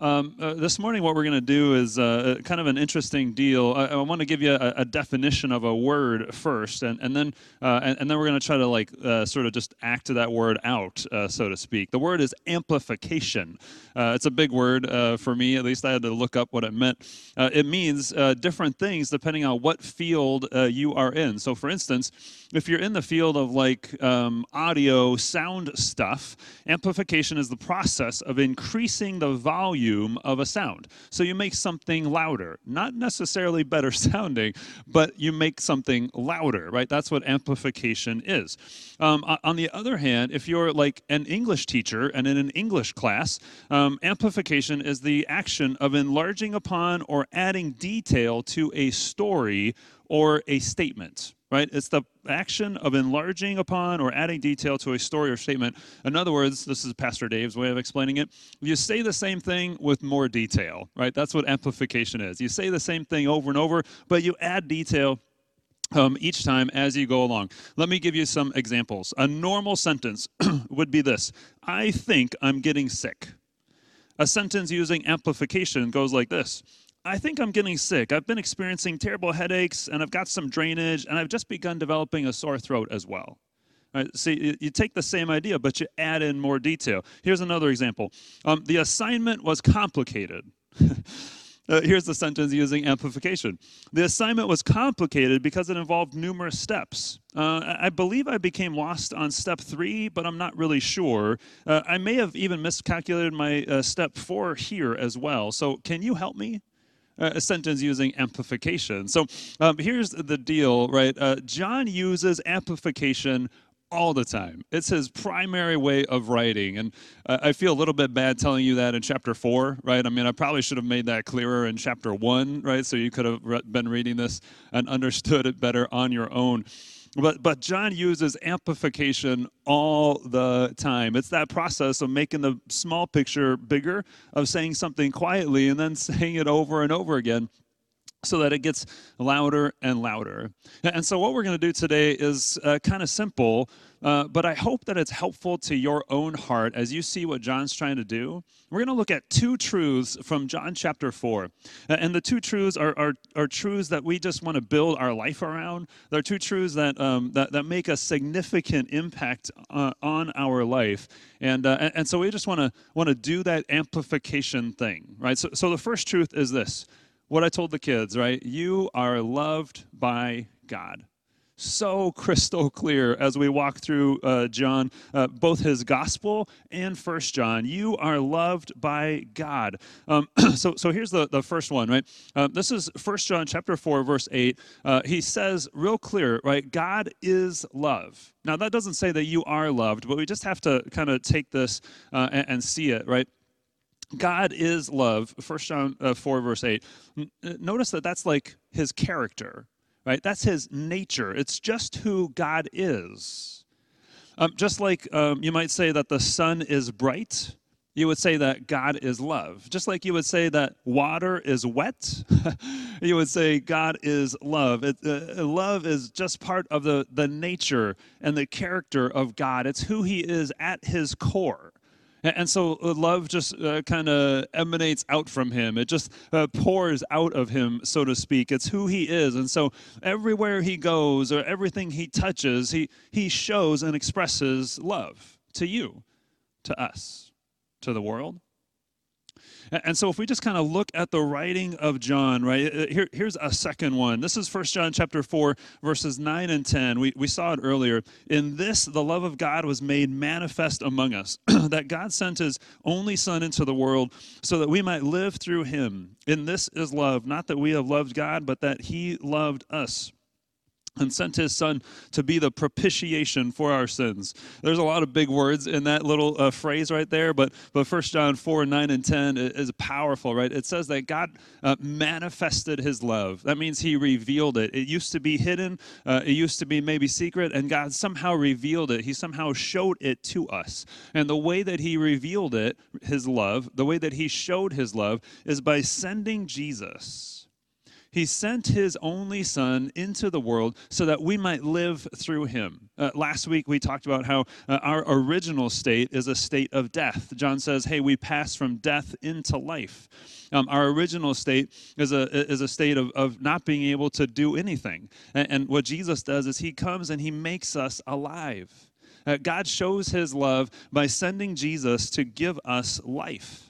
um, uh, this morning what we're going to do is uh, kind of an interesting deal. I, I want to give you a, a, definition of a word first, and, and then uh, and, and, then we're going to try to like uh, sort of just act that word out, uh, so to speak. The word is amplification. Uh, it's a big word for me. At least I had to look up what it meant. it means different things depending on what field you are in. So, for instance, if you're in the field of like um, audio, sound stuff, amplification is the process of increasing the volume of a sound. So you make something louder, not necessarily better sounding, but you make something louder, right? That's what amplification is. Um, on the other hand, if you're like an English teacher and in an English class, um, amplification is the action of enlarging upon or adding detail to a story or a statement right? It's the action of enlarging upon or adding detail to a story or statement. In other words, this is Pastor Dave's way of explaining it. You say the same thing with more detail, right? That's what amplification is. You say the same thing over and over, but you add detail um, each time as you go along. Let me give you some examples. A normal sentence would be this I think I'm getting sick. A sentence using amplification goes like this I think I'm getting sick. I've been experiencing terrible headaches and I've got some drainage and I've just begun developing a sore throat as well. See, you take the same idea, but you add in more detail. Here's another example. Um, the assignment was complicated. uh, here's the sentence using amplification. The assignment was complicated because it involved numerous steps. Uh, I believe I became lost on step three, but I'm not really sure. Uh, I may have even miscalculated my uh, step four here as well. So, can you help me? A sentence using amplification. So um, here's the deal, right? Uh, John uses amplification all the time. It's his primary way of writing. And uh, I feel a little bit bad telling you that in chapter four, right? I mean, I probably should have made that clearer in chapter one, right? So you could have re- been reading this and understood it better on your own. But, but John uses amplification all the time. It's that process of making the small picture bigger, of saying something quietly and then saying it over and over again so that it gets louder and louder. And so, what we're going to do today is uh, kind of simple, uh, but I hope that it's helpful to your own heart as you see what John's trying to do. We're going to look at two truths from John chapter 4. And the two truths are, are, are truths that we just want to build our life around. They're two truths that, um, that, that make a significant impact uh, on our life. And, uh, and, and so, we just want to want to do that amplification thing, right? So, so, the first truth is this what I told the kids, right? You are loved by God. So crystal clear as we walk through uh, John, uh, both his gospel and First John. You are loved by God. Um, so, so here's the, the first one, right? Uh, this is First John chapter four, verse eight. Uh, he says real clear, right? God is love. Now that doesn't say that you are loved, but we just have to kind of take this uh, and, and see it, right? God is love, 1 John uh, 4, verse 8. Uh, notice that that's like his character, right? That's his nature. It's just who God is. Um, just like um, you might say that the sun is bright, you would say that God is love. Just like you would say that water is wet, you would say God is love. It, uh, love is just part of the, the nature and the character of God, it's who he is at his core. And so uh, love just uh, kind of emanates out from him. It just uh, pours out of him, so to speak. It's who he is. And so everywhere he goes or everything he touches, he, he shows and expresses love to you, to us, to the world. And so if we just kind of look at the writing of John, right, uh, here, here's a second one. This is First John chapter 4, verses 9 and 10. We, we saw it earlier. In this, the love of God was made manifest among us, that God sent his only Son into the world so that we might live through him. In this is love, not that we have loved God, but that he loved us and sent his son to be the propitiation for our sins. There's a lot of big words in that little uh, phrase right there, but but First John 4, 9, and 10 is powerful, right? It says that God uh, manifested his love. That means he revealed it. It used to be hidden, uh, it used to be maybe secret, and God somehow revealed it. He somehow showed it to us. And the way that he revealed it, his love, the way that he showed his love, is by sending Jesus He sent his only son into the world so that we might live through him. Uh, last week we talked about how uh, our original state is a state of death. John says, hey, we pass from death into life. Um, our original state is a, is a state of, of not being able to do anything. And, and what Jesus does is he comes and he makes us alive. Uh, God shows his love by sending Jesus to give us life.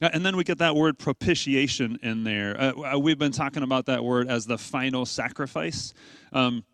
Uh, and then we get that word propitiation in there. Uh, uh, we've been talking about that word as the final sacrifice. Um,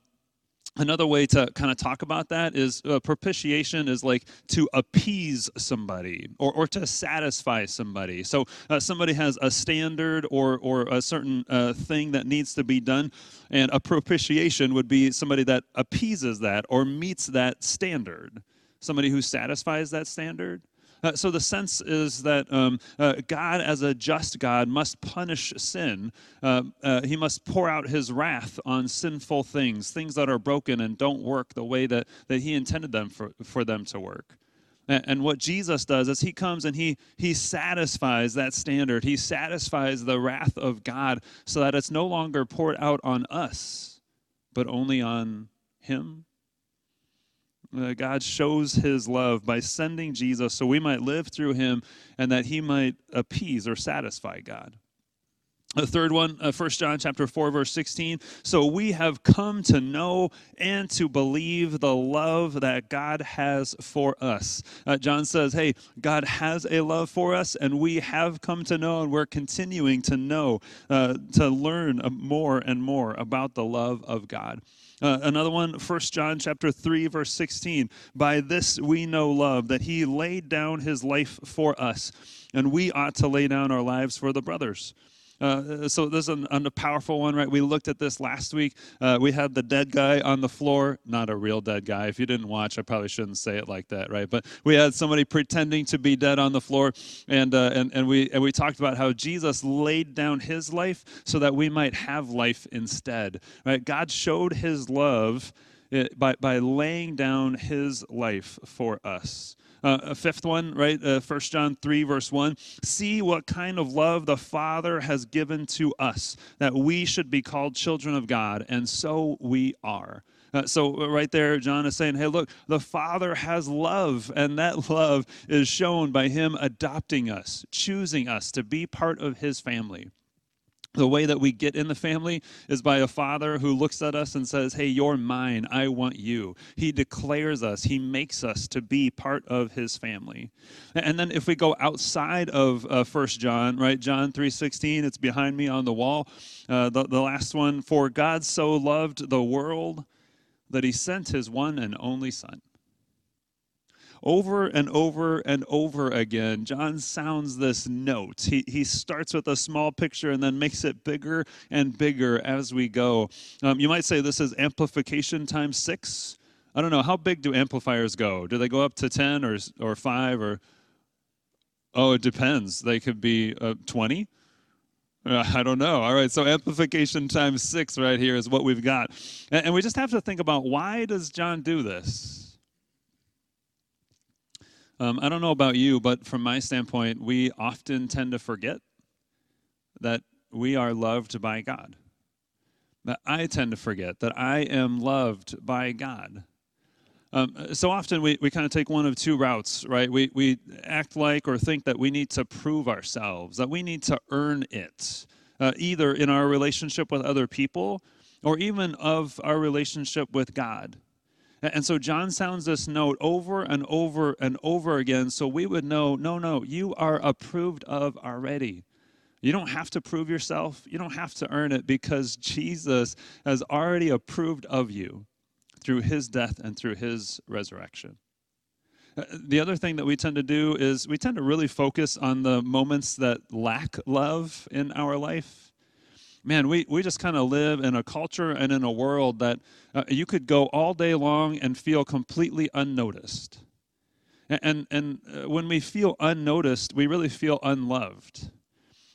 another way to kind of talk about that is uh, propitiation is like to appease somebody or, or to satisfy somebody so uh, somebody has a standard or, or a certain uh, thing that needs to be done and a propitiation would be somebody that appeases that or meets that standard somebody who satisfies that standard uh, so the sense is that um, uh, God, as a just God, must punish sin. Uh, uh, he must pour out his wrath on sinful things, things that are broken and don't work the way that, that he intended them for, for them to work. And, and what Jesus does is he comes and he, he satisfies that standard. He satisfies the wrath of God so that it's no longer poured out on us, but only on him uh, God shows his love by sending Jesus so we might live through him and that he might appease or satisfy God. The third one, uh, 1 John chapter 4, verse 16. So we have come to know and to believe the love that God has for us. Uh, John says, hey, God has a love for us, and we have come to know, and we're continuing to know, uh, to learn more and more about the love of God. Uh, another one, 1 John chapter 3, verse 16. By this we know love, that he laid down his life for us, and we ought to lay down our lives for the brothers. Uh, so this is an, a powerful one, right? We looked at this last week. Uh, we had the dead guy on the floor, not a real dead guy. If you didn't watch, I probably shouldn't say it like that, right? But we had somebody pretending to be dead on the floor, and uh, and and we and we talked about how Jesus laid down His life so that we might have life instead, right? God showed His love uh, by by laying down His life for us. Uh, a fifth one, right? Uh, John 3, verse 1. See what kind of love the Father has given to us, that we should be called children of God, and so we are. Uh, so, uh, right there, John is saying, hey, look, the Father has love, and that love is shown by Him adopting us, choosing us to be part of His family. The way that we get in the family is by a father who looks at us and says, Hey, you're mine. I want you. He declares us, he makes us to be part of his family. And then if we go outside of uh, 1 John, right, John 3.16, it's behind me on the wall. Uh, the, the last one, For God so loved the world that he sent his one and only Son over and over and over again, John sounds this note. He, he starts with a small picture and then makes it bigger and bigger as we go. Um, you might say this is amplification times six. I don't know. How big do amplifiers go? Do they go up to 10 or, or 5 or. Oh, it depends. They could be uh, 20. Uh, I don't know. All right, so amplification times six right here is what we've got. And, and we just have to think about why does John do this? Um, I don't know about you, but from my standpoint, we often tend to forget that we are loved by God. That I tend to forget that I am loved by God. Um, so often we, we kind of take one of two routes, right? We, we act like or think that we need to prove ourselves, that we need to earn it, uh, either in our relationship with other people or even of our relationship with God. And so John sounds this note over and over and over again so we would know no, no, you are approved of already. You don't have to prove yourself, you don't have to earn it because Jesus has already approved of you through his death and through his resurrection. Uh, the other thing that we tend to do is we tend to really focus on the moments that lack love in our life man, we, we just kind of live in a culture and in a world that uh, you could go all day long and feel completely unnoticed. And, and, and uh, when we feel unnoticed, we really feel unloved.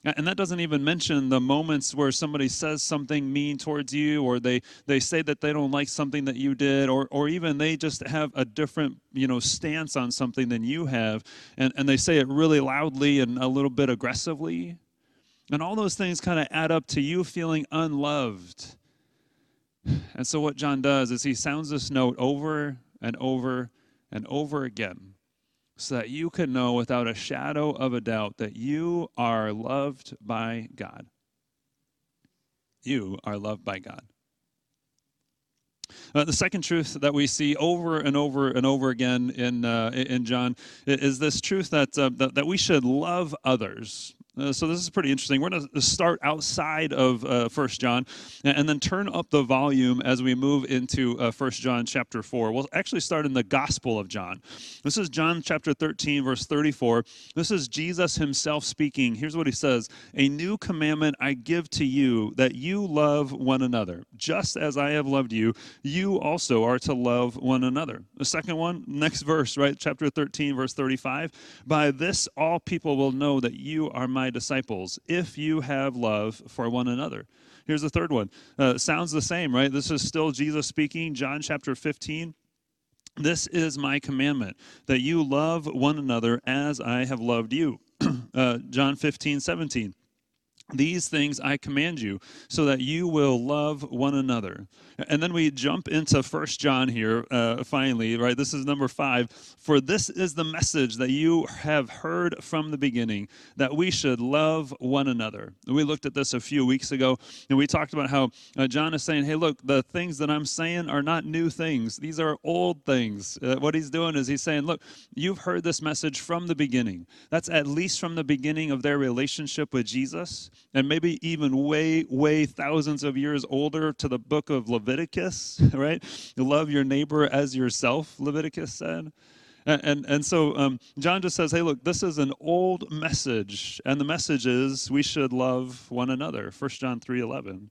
And that doesn't even mention the moments where somebody says something mean towards you, or they, they say that they don't like something that you did, or, or even they just have a different you know, stance on something than you have, and, and they say it really loudly and a little bit aggressively. And all those things kind of add up to you feeling unloved. And so, what John does is he sounds this note over and over and over again so that you can know without a shadow of a doubt that you are loved by God. You are loved by God. Uh, the second truth that we see over and over and over again in, uh, in John is this truth that, uh, that, that we should love others. Uh, so this is pretty interesting. We're going to start outside of uh, First John, and, then turn up the volume as we move into uh, First John chapter four. We'll actually start in the Gospel of John. This is John chapter thirteen, verse thirty-four. This is Jesus Himself speaking. Here's what He says: "A new commandment I give to you, that you love one another, just as I have loved you. You also are to love one another." The second one, next verse, right? Chapter thirteen, verse thirty-five. By this, all people will know that you are my my disciples if you have love for one another. Here's the third one. Uh, sounds the same, right? This is still Jesus speaking, John chapter 15. This is my commandment, that you love one another as I have loved you. uh, John 15, 17. These things I command you, so that you will love one another. And then we jump into First John here, uh, finally, right? This is number five. For this is the message that you have heard from the beginning, that we should love one another. We looked at this a few weeks ago, and we talked about how uh, John is saying, hey, look, the things that I'm saying are not new things, these are old things. Uh, what he's doing is he's saying, look, you've heard this message from the beginning. That's at least from the beginning of their relationship with Jesus, and maybe even way, way thousands of years older to the book of Leviticus. Right? You love your neighbor as yourself, Leviticus said. And, and, and so um, John just says, hey, look, this is an old message, and the message is we should love one another. 1 John 3 11.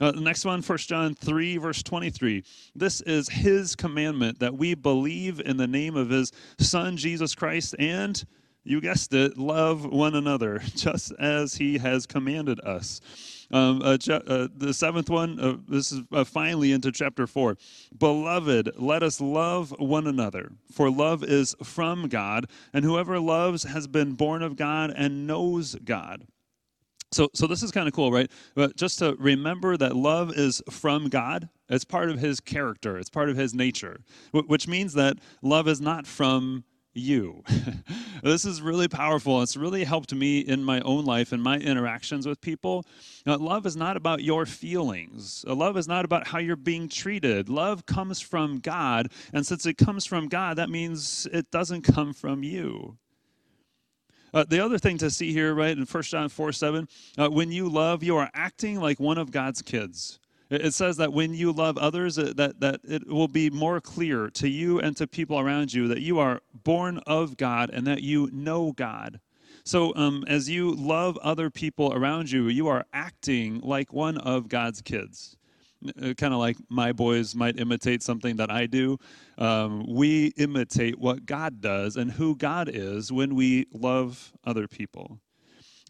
Uh, the next one, 1 John 3, verse 23. This is his commandment that we believe in the name of his Son, Jesus Christ, and you guessed it, love one another, just as he has commanded us. Um, uh, uh, the seventh one, uh, this is uh, finally into chapter four. Beloved, let us love one another, for love is from God, and whoever loves has been born of God and knows God. So, so this is kind of cool, right? But just to remember that love is from God. It's part of His character. It's part of His nature, which means that love is not from you. this is really powerful. It's really helped me in my own life and my interactions with people. Now, love is not about your feelings. Uh, love is not about how you're being treated. Love comes from God, and since it comes from God, that means it doesn't come from you. Uh, the other thing to see here, right, in 1 John 4 7, uh, when you love, you are acting like one of God's kids. It says that when you love others, that, that it will be more clear to you and to people around you that you are born of God and that you know God. So, um, as you love other people around you, you are acting like one of God's kids. Uh, kind of like my boys might imitate something that I do. Um, we imitate what God does and who God is when we love other people.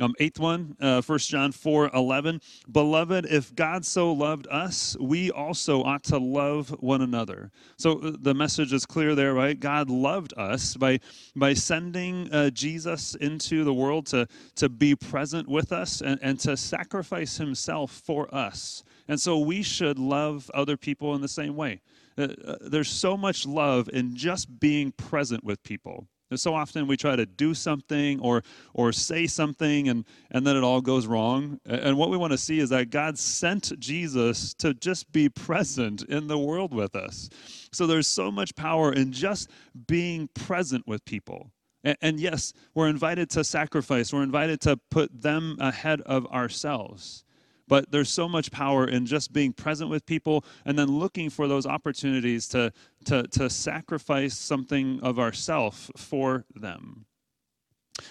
Um, eighth one, uh, 1 John 4 11. Beloved, if God so loved us, we also ought to love one another. So uh, the message is clear there, right? God loved us by, by sending uh, Jesus into the world to, to be present with us and, and to sacrifice himself for us. And so we should love other people in the same way. Uh, uh there's so much love in just being present with people. And so often we try to do something or or say something and and then it all goes wrong. And what we want to see is that God sent Jesus to just be present in the world with us. So there's so much power in just being present with people. And, and yes, we're invited to sacrifice. We're invited to put them ahead of ourselves. But there's so much power in just being present with people and then looking for those opportunities to, to, to sacrifice something of ourself for them.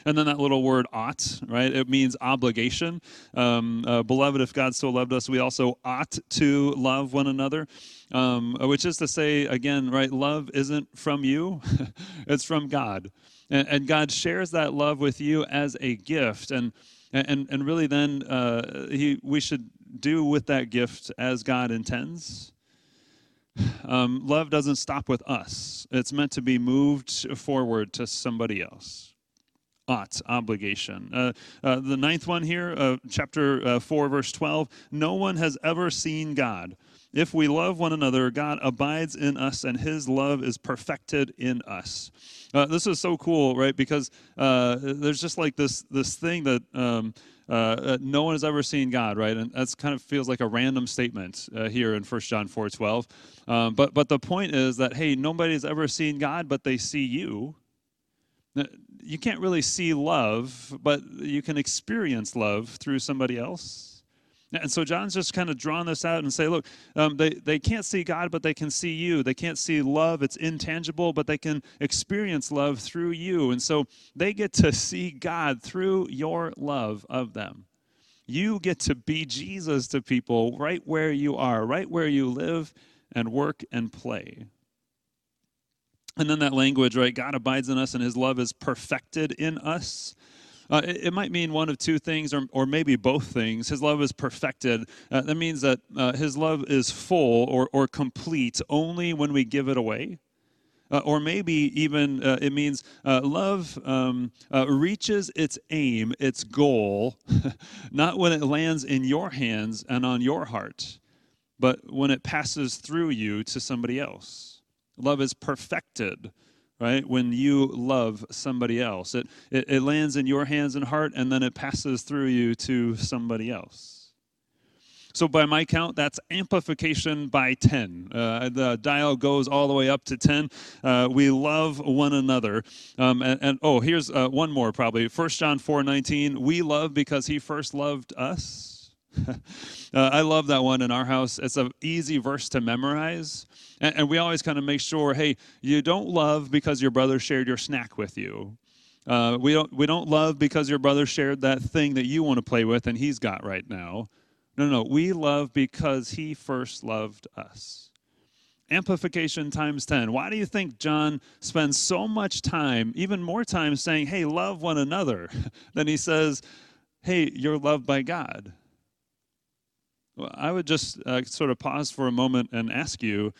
And then that little word ought, right? It means obligation. Um, uh, Beloved, if God so loved us, we also ought to love one another, um, which is to say, again, right? Love isn't from you, it's from God. And, and God shares that love with you as a gift. And and and really then uh, he we should do with that gift as God intends. Um, love doesn't stop with us; it's meant to be moved forward to somebody else. ought, obligation. Uh, uh, the ninth one here, uh, chapter uh, 4, verse 12 No one has ever seen God. If we love one another, God abides in us, and his love is perfected in us. Uh, this is so cool, right? Because uh, there's just like this, this thing that. Um, uh, no one has ever seen God, right? And that's kind of feels like a random statement uh, here in 1 John 4 12. Um, but, but the point is that, hey, nobody's ever seen God, but they see you you can't really see love, but you can experience love through somebody else. And so John's just kind of drawn this out and say, look, um, they, they can't see God, but they can see you. They can't see love, it's intangible, but they can experience love through you. And so they get to see God through your love of them. You get to be Jesus to people right where you are, right where you live and work and play. And then that language, right? God abides in us and his love is perfected in us. Uh, it, it, might mean one of two things, or, or maybe both things. His love is perfected. Uh, that means that uh, his love is full or, or complete only when we give it away. Uh, or maybe even uh, it means uh, love um, reaches its aim, its goal, not when it lands in your hands and on your heart, but when it passes through you to somebody else. Love is perfected, right? When you love somebody else, it, it, it, lands in your hands and heart, and then it passes through you to somebody else. So, by my count, that's amplification by 10. Uh, the dial goes all the way up to 10. Uh, we love one another. Um, and, and, oh, here's uh, one more probably. 1 John 4 19. We love because he first loved us. Uh, I love that one in our house. It's an easy verse to memorize. And, and we always kind of make sure hey, you don't love because your brother shared your snack with you. Uh, we, don't, we don't love because your brother shared that thing that you want to play with and he's got right now. No, no, we love because he first loved us. Amplification times 10. Why do you think John spends so much time, even more time, saying, hey, love one another, than he says, hey, you're loved by God? Well, I would just uh, sort of pause for a moment and ask you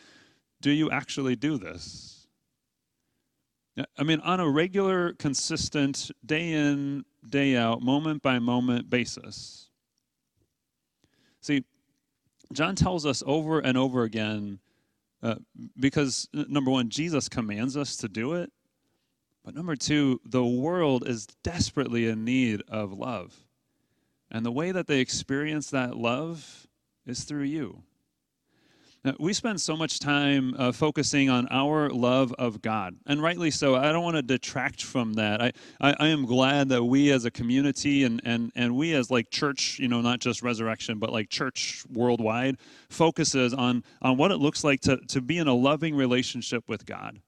do you actually do this? I mean, on a regular, consistent, day in, day out, moment by moment basis. See, John tells us over and over again uh, because, number one, Jesus commands us to do it. But number two, the world is desperately in need of love. And the way that they experience that love is through you. Now, we spend so much time uh, focusing on our love of God, and rightly so. I don't want to detract from that. I, I, I, am glad that we as a community and, and, and we as like church, you know, not just resurrection, but like church worldwide, focuses on, on what it looks like to, to be in a loving relationship with God.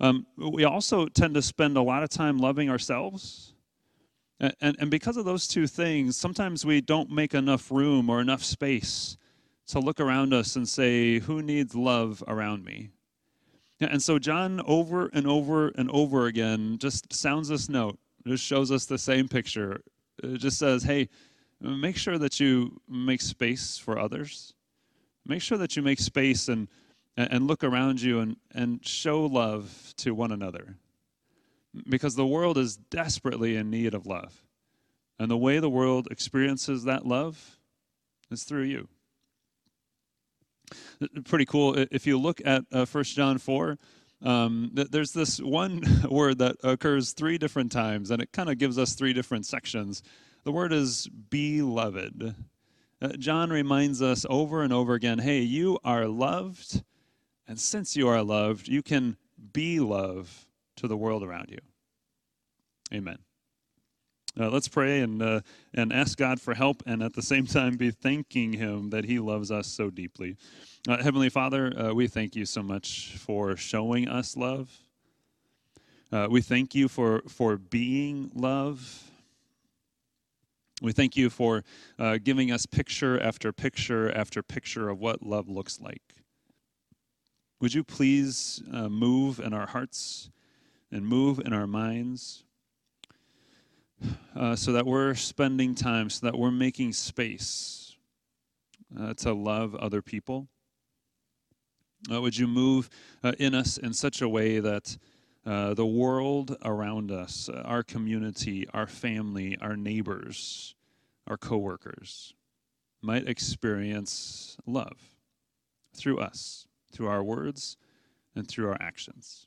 Um, we also tend to spend a lot of time loving ourselves. And, and, because of those two things, sometimes we don't make enough room or enough space to look around us and say, Who needs love around me? And so John, over and over and over again, just sounds this note, just shows us the same picture. It just says, Hey, make sure that you make space for others. Make sure that you make space and, and look around you and, and show love to one another. Because the world is desperately in need of love. And the way the world experiences that love is through you pretty cool. If you look at uh, 1 John 4, um, there's this one word that occurs three different times, and it kind of gives us three different sections. The word is beloved. Uh, John reminds us over and over again hey, you are loved, and since you are loved, you can be love to the world around you. Amen. Uh, let's pray and, uh, and ask God for help and at the same time be thanking Him that He loves us so deeply. Uh, Heavenly Father, uh, we thank you so much for showing us love. Uh, we thank you for, for being love. We thank you for uh, giving us picture after picture after picture of what love looks like. Would you please move in our hearts and move in our minds? uh, so that we're spending time, so that we're making space uh, to love other people? Uh, would you move uh, in us in such a way that uh, the world around us, uh, our community, our family, our neighbors, our coworkers might experience love through us, through our words, and through our actions.